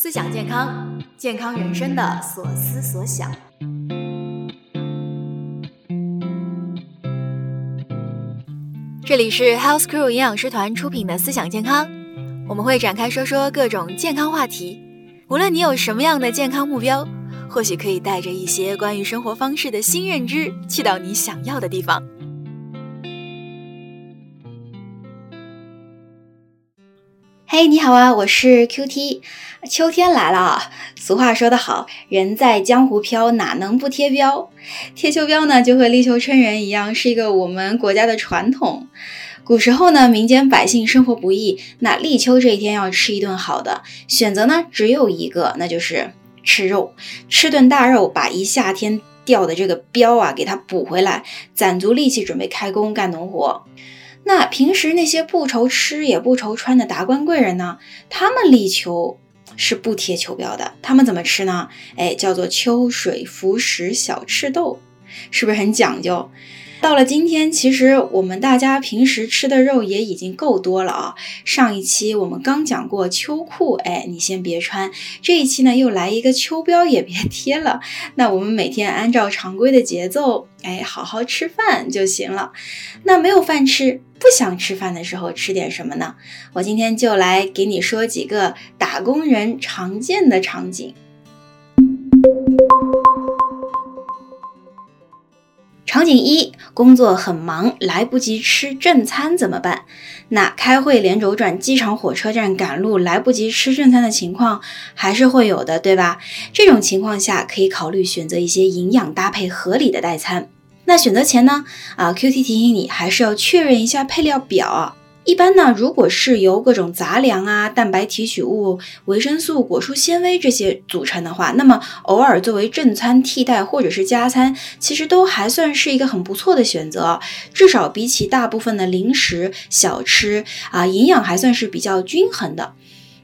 思想健康，健康人生的所思所想。这里是 Health Crew 营养师团出品的思想健康，我们会展开说说各种健康话题。无论你有什么样的健康目标，或许可以带着一些关于生活方式的新认知，去到你想要的地方。嘿，你好啊，我是 Q T。秋天来了啊，俗话说得好，人在江湖飘，哪能不贴标？贴秋膘呢，就和立秋春人一样，是一个我们国家的传统。古时候呢，民间百姓生活不易，那立秋这一天要吃一顿好的，选择呢只有一个，那就是吃肉，吃顿大肉，把一夏天掉的这个膘啊给它补回来，攒足力气准备开工干农活。那平时那些不愁吃也不愁穿的达官贵人呢？他们立秋是不贴秋膘的，他们怎么吃呢？哎，叫做秋水浮食小赤豆，是不是很讲究？到了今天，其实我们大家平时吃的肉也已经够多了啊。上一期我们刚讲过秋裤，哎，你先别穿。这一期呢，又来一个秋膘，也别贴了。那我们每天按照常规的节奏，哎，好好吃饭就行了。那没有饭吃，不想吃饭的时候，吃点什么呢？我今天就来给你说几个打工人常见的场景。场景一，工作很忙，来不及吃正餐怎么办？那开会连轴转，机场、火车站赶路，来不及吃正餐的情况还是会有的，对吧？这种情况下，可以考虑选择一些营养搭配合理的代餐。那选择前呢，啊，Q T 提醒你，还是要确认一下配料表。一般呢，如果是由各种杂粮啊、蛋白提取物、维生素、果蔬纤维这些组成的话，那么偶尔作为正餐替代或者是加餐，其实都还算是一个很不错的选择。至少比起大部分的零食小吃啊，营养还算是比较均衡的。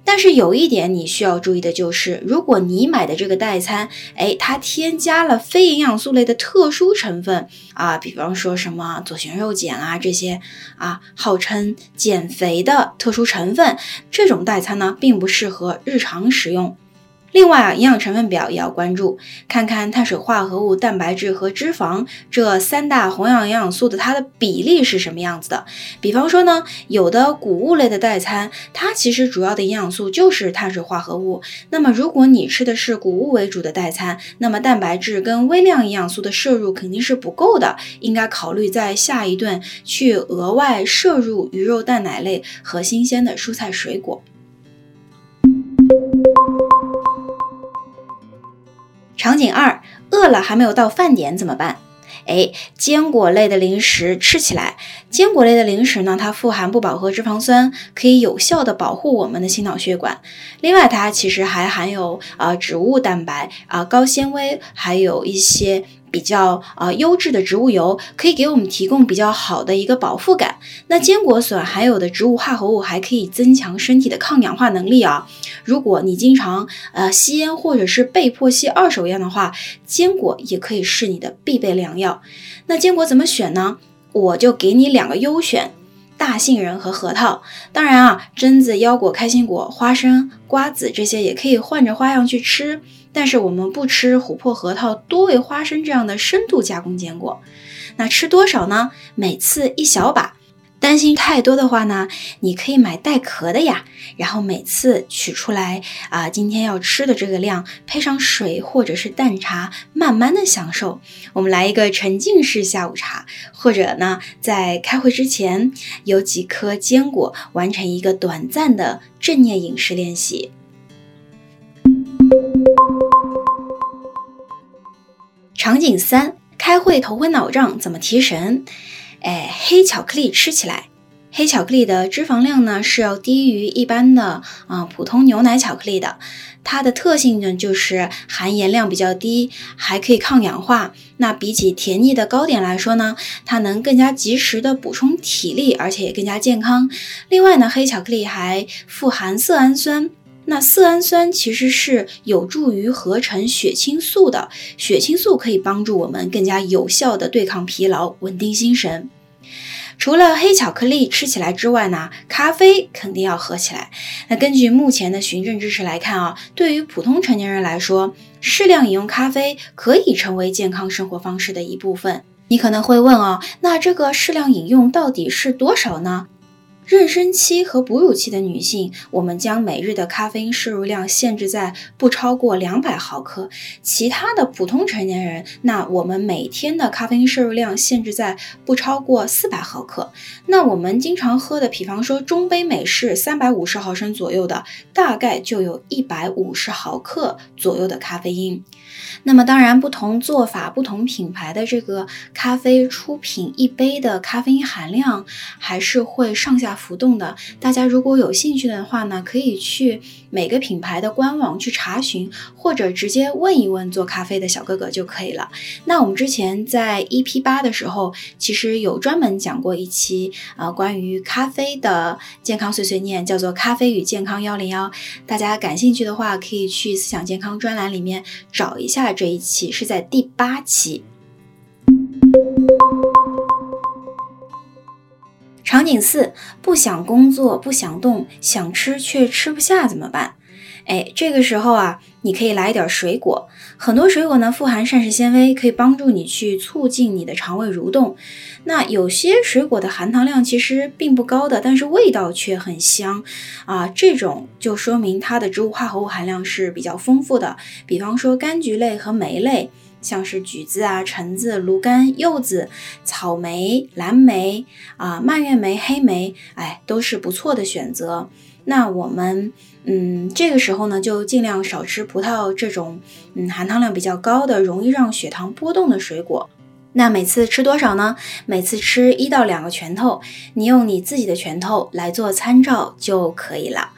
但是有一点你需要注意的就是，如果你买的这个代餐，哎，它添加了非营养素类的特殊成分啊，比方说什么左旋肉碱啊这些啊，号称减肥的特殊成分，这种代餐呢，并不适合日常食用。另外啊，营养成分表也要关注，看看碳水化合物、蛋白质和脂肪这三大弘养营养素的它的比例是什么样子的。比方说呢，有的谷物类的代餐，它其实主要的营养素就是碳水化合物。那么如果你吃的是谷物为主的代餐，那么蛋白质跟微量营养素的摄入肯定是不够的，应该考虑在下一顿去额外摄入鱼肉、蛋奶类和新鲜的蔬菜水果。场景二，饿了还没有到饭点怎么办？哎，坚果类的零食吃起来。坚果类的零食呢，它富含不饱和脂肪酸，可以有效的保护我们的心脑血管。另外，它其实还含有啊植物蛋白啊高纤维，还有一些。比较啊优质的植物油可以给我们提供比较好的一个饱腹感。那坚果所含有的植物化合物还可以增强身体的抗氧化能力啊。如果你经常呃吸烟或者是被迫吸二手烟的话，坚果也可以是你的必备良药。那坚果怎么选呢？我就给你两个优选：大杏仁和核桃。当然啊，榛子、腰果、开心果、花生、瓜子这些也可以换着花样去吃。但是我们不吃琥珀、核桃、多味花生这样的深度加工坚果，那吃多少呢？每次一小把。担心太多的话呢，你可以买带壳的呀。然后每次取出来啊，今天要吃的这个量，配上水或者是淡茶，慢慢的享受。我们来一个沉浸式下午茶，或者呢，在开会之前有几颗坚果，完成一个短暂的正念饮食练习。场景三：开会头昏脑胀，怎么提神？哎，黑巧克力吃起来，黑巧克力的脂肪量呢是要低于一般的啊普通牛奶巧克力的。它的特性呢就是含盐量比较低，还可以抗氧化。那比起甜腻的糕点来说呢，它能更加及时的补充体力，而且也更加健康。另外呢，黑巧克力还富含色氨酸。那色氨酸其实是有助于合成血清素的，血清素可以帮助我们更加有效的对抗疲劳，稳定心神。除了黑巧克力吃起来之外呢，咖啡肯定要喝起来。那根据目前的循证知识来看啊，对于普通成年人来说，适量饮用咖啡可以成为健康生活方式的一部分。你可能会问啊，那这个适量饮用到底是多少呢？妊娠期和哺乳期的女性，我们将每日的咖啡因摄入量限制在不超过两百毫克。其他的普通成年人，那我们每天的咖啡因摄入量限制在不超过四百毫克。那我们经常喝的，比方说中杯美式三百五十毫升左右的，大概就有一百五十毫克左右的咖啡因。那么当然，不同做法、不同品牌的这个咖啡出品一杯的咖啡因含量还是会上下浮动的。大家如果有兴趣的话呢，可以去每个品牌的官网去查询，或者直接问一问做咖啡的小哥哥就可以了。那我们之前在 EP 八的时候，其实有专门讲过一期啊关于咖啡的健康碎碎念，叫做《咖啡与健康幺零幺》。大家感兴趣的话，可以去思想健康专栏里面找一下。这一期是在第八期。场景四：不想工作，不想动，想吃却吃不下，怎么办？哎，这个时候啊，你可以来一点水果。很多水果呢，富含膳食纤维，可以帮助你去促进你的肠胃蠕动。那有些水果的含糖量其实并不高的，但是味道却很香啊，这种就说明它的植物化合物含量是比较丰富的。比方说柑橘类和莓类，像是橘子啊、橙子、芦柑、柚子、草莓、蓝莓啊、蔓越莓、黑莓，哎，都是不错的选择。那我们。嗯，这个时候呢，就尽量少吃葡萄这种嗯含糖量比较高的、容易让血糖波动的水果。那每次吃多少呢？每次吃一到两个拳头，你用你自己的拳头来做参照就可以了。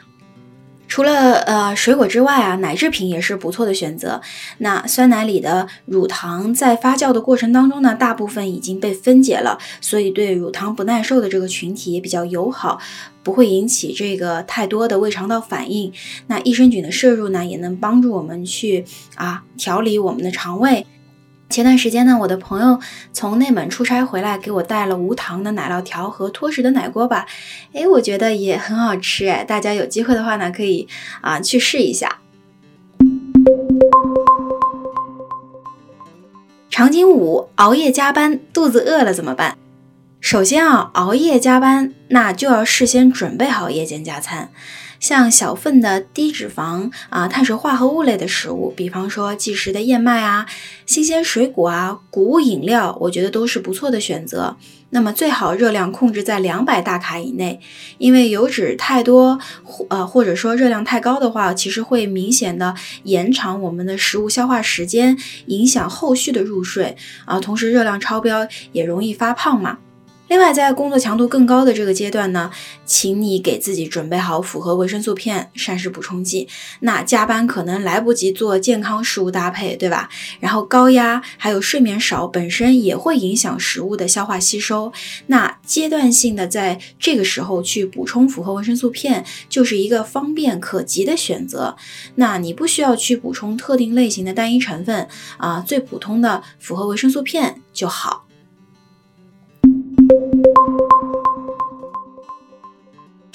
除了呃水果之外啊，奶制品也是不错的选择。那酸奶里的乳糖在发酵的过程当中呢，大部分已经被分解了，所以对乳糖不耐受的这个群体也比较友好，不会引起这个太多的胃肠道反应。那益生菌的摄入呢，也能帮助我们去啊调理我们的肠胃。前段时间呢，我的朋友从内蒙出差回来，给我带了无糖的奶酪条和脱脂的奶锅巴，哎，我觉得也很好吃哎，大家有机会的话呢，可以啊去试一下。场景五：熬夜加班，肚子饿了怎么办？首先啊，熬夜加班，那就要事先准备好夜间加餐。像小份的低脂肪啊碳水化合物类的食物，比方说即食的燕麦啊、新鲜水果啊、谷物饮料，我觉得都是不错的选择。那么最好热量控制在两百大卡以内，因为油脂太多或，呃或者说热量太高的话，其实会明显的延长我们的食物消化时间，影响后续的入睡啊。同时热量超标也容易发胖嘛。另外，在工作强度更高的这个阶段呢，请你给自己准备好复合维生素片、膳食补充剂。那加班可能来不及做健康食物搭配，对吧？然后高压还有睡眠少，本身也会影响食物的消化吸收。那阶段性的在这个时候去补充复合维生素片，就是一个方便可及的选择。那你不需要去补充特定类型的单一成分啊，最普通的复合维生素片就好。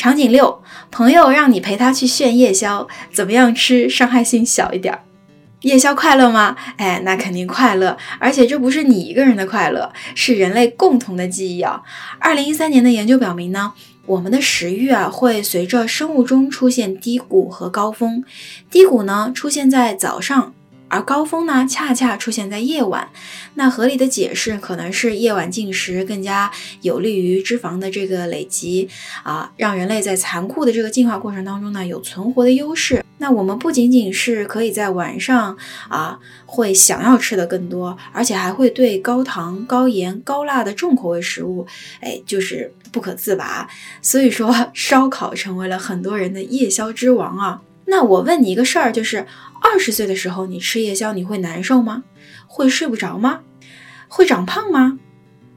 场景六，朋友让你陪他去炫夜宵，怎么样吃伤害性小一点？夜宵快乐吗？哎，那肯定快乐，而且这不是你一个人的快乐，是人类共同的记忆啊！二零一三年的研究表明呢，我们的食欲啊会随着生物钟出现低谷和高峰，低谷呢出现在早上。而高峰呢，恰恰出现在夜晚。那合理的解释可能是夜晚进食更加有利于脂肪的这个累积啊，让人类在残酷的这个进化过程当中呢有存活的优势。那我们不仅仅是可以在晚上啊会想要吃的更多，而且还会对高糖、高盐、高辣的重口味食物，哎，就是不可自拔。所以说，烧烤成为了很多人的夜宵之王啊。那我问你一个事儿，就是。二十岁的时候，你吃夜宵，你会难受吗？会睡不着吗？会长胖吗？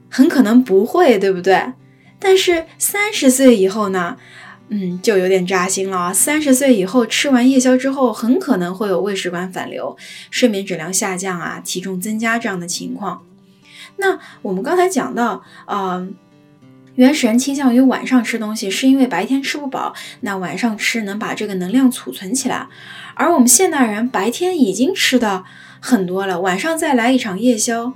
很可能不会，对不对？但是三十岁以后呢？嗯，就有点扎心了！三十岁以后吃完夜宵之后，很可能会有胃食管反流、睡眠质量下降啊、体重增加这样的情况。那我们刚才讲到，嗯。原始人倾向于晚上吃东西，是因为白天吃不饱，那晚上吃能把这个能量储存起来。而我们现代人白天已经吃的很多了，晚上再来一场夜宵，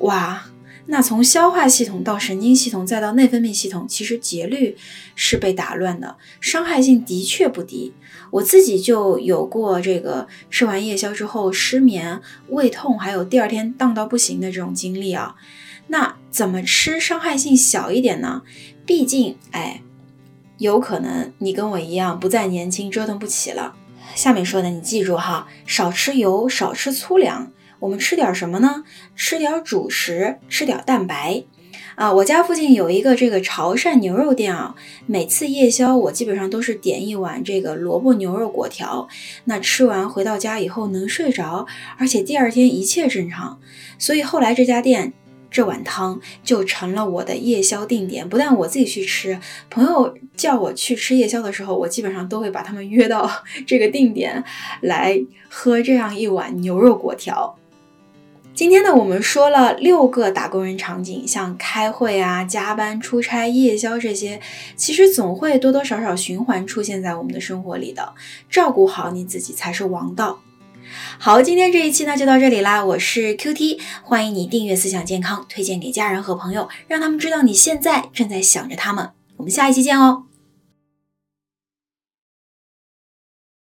哇！那从消化系统到神经系统再到内分泌系统，其实节律是被打乱的，伤害性的确不低。我自己就有过这个吃完夜宵之后失眠、胃痛，还有第二天荡到不行的这种经历啊。那怎么吃伤害性小一点呢？毕竟，哎，有可能你跟我一样不再年轻，折腾不起了。下面说的你记住哈，少吃油，少吃粗粮。我们吃点什么呢？吃点主食，吃点蛋白。啊，我家附近有一个这个潮汕牛肉店啊，每次夜宵我基本上都是点一碗这个萝卜牛肉果条。那吃完回到家以后能睡着，而且第二天一切正常。所以后来这家店这碗汤就成了我的夜宵定点。不但我自己去吃，朋友叫我去吃夜宵的时候，我基本上都会把他们约到 这个定点来喝这样一碗牛肉果条。今天呢，我们说了六个打工人场景，像开会啊、加班、出差、夜宵这些，其实总会多多少少循环出现在我们的生活里的。照顾好你自己才是王道。好，今天这一期呢就到这里啦，我是 Q T，欢迎你订阅思想健康，推荐给家人和朋友，让他们知道你现在正在想着他们。我们下一期见哦。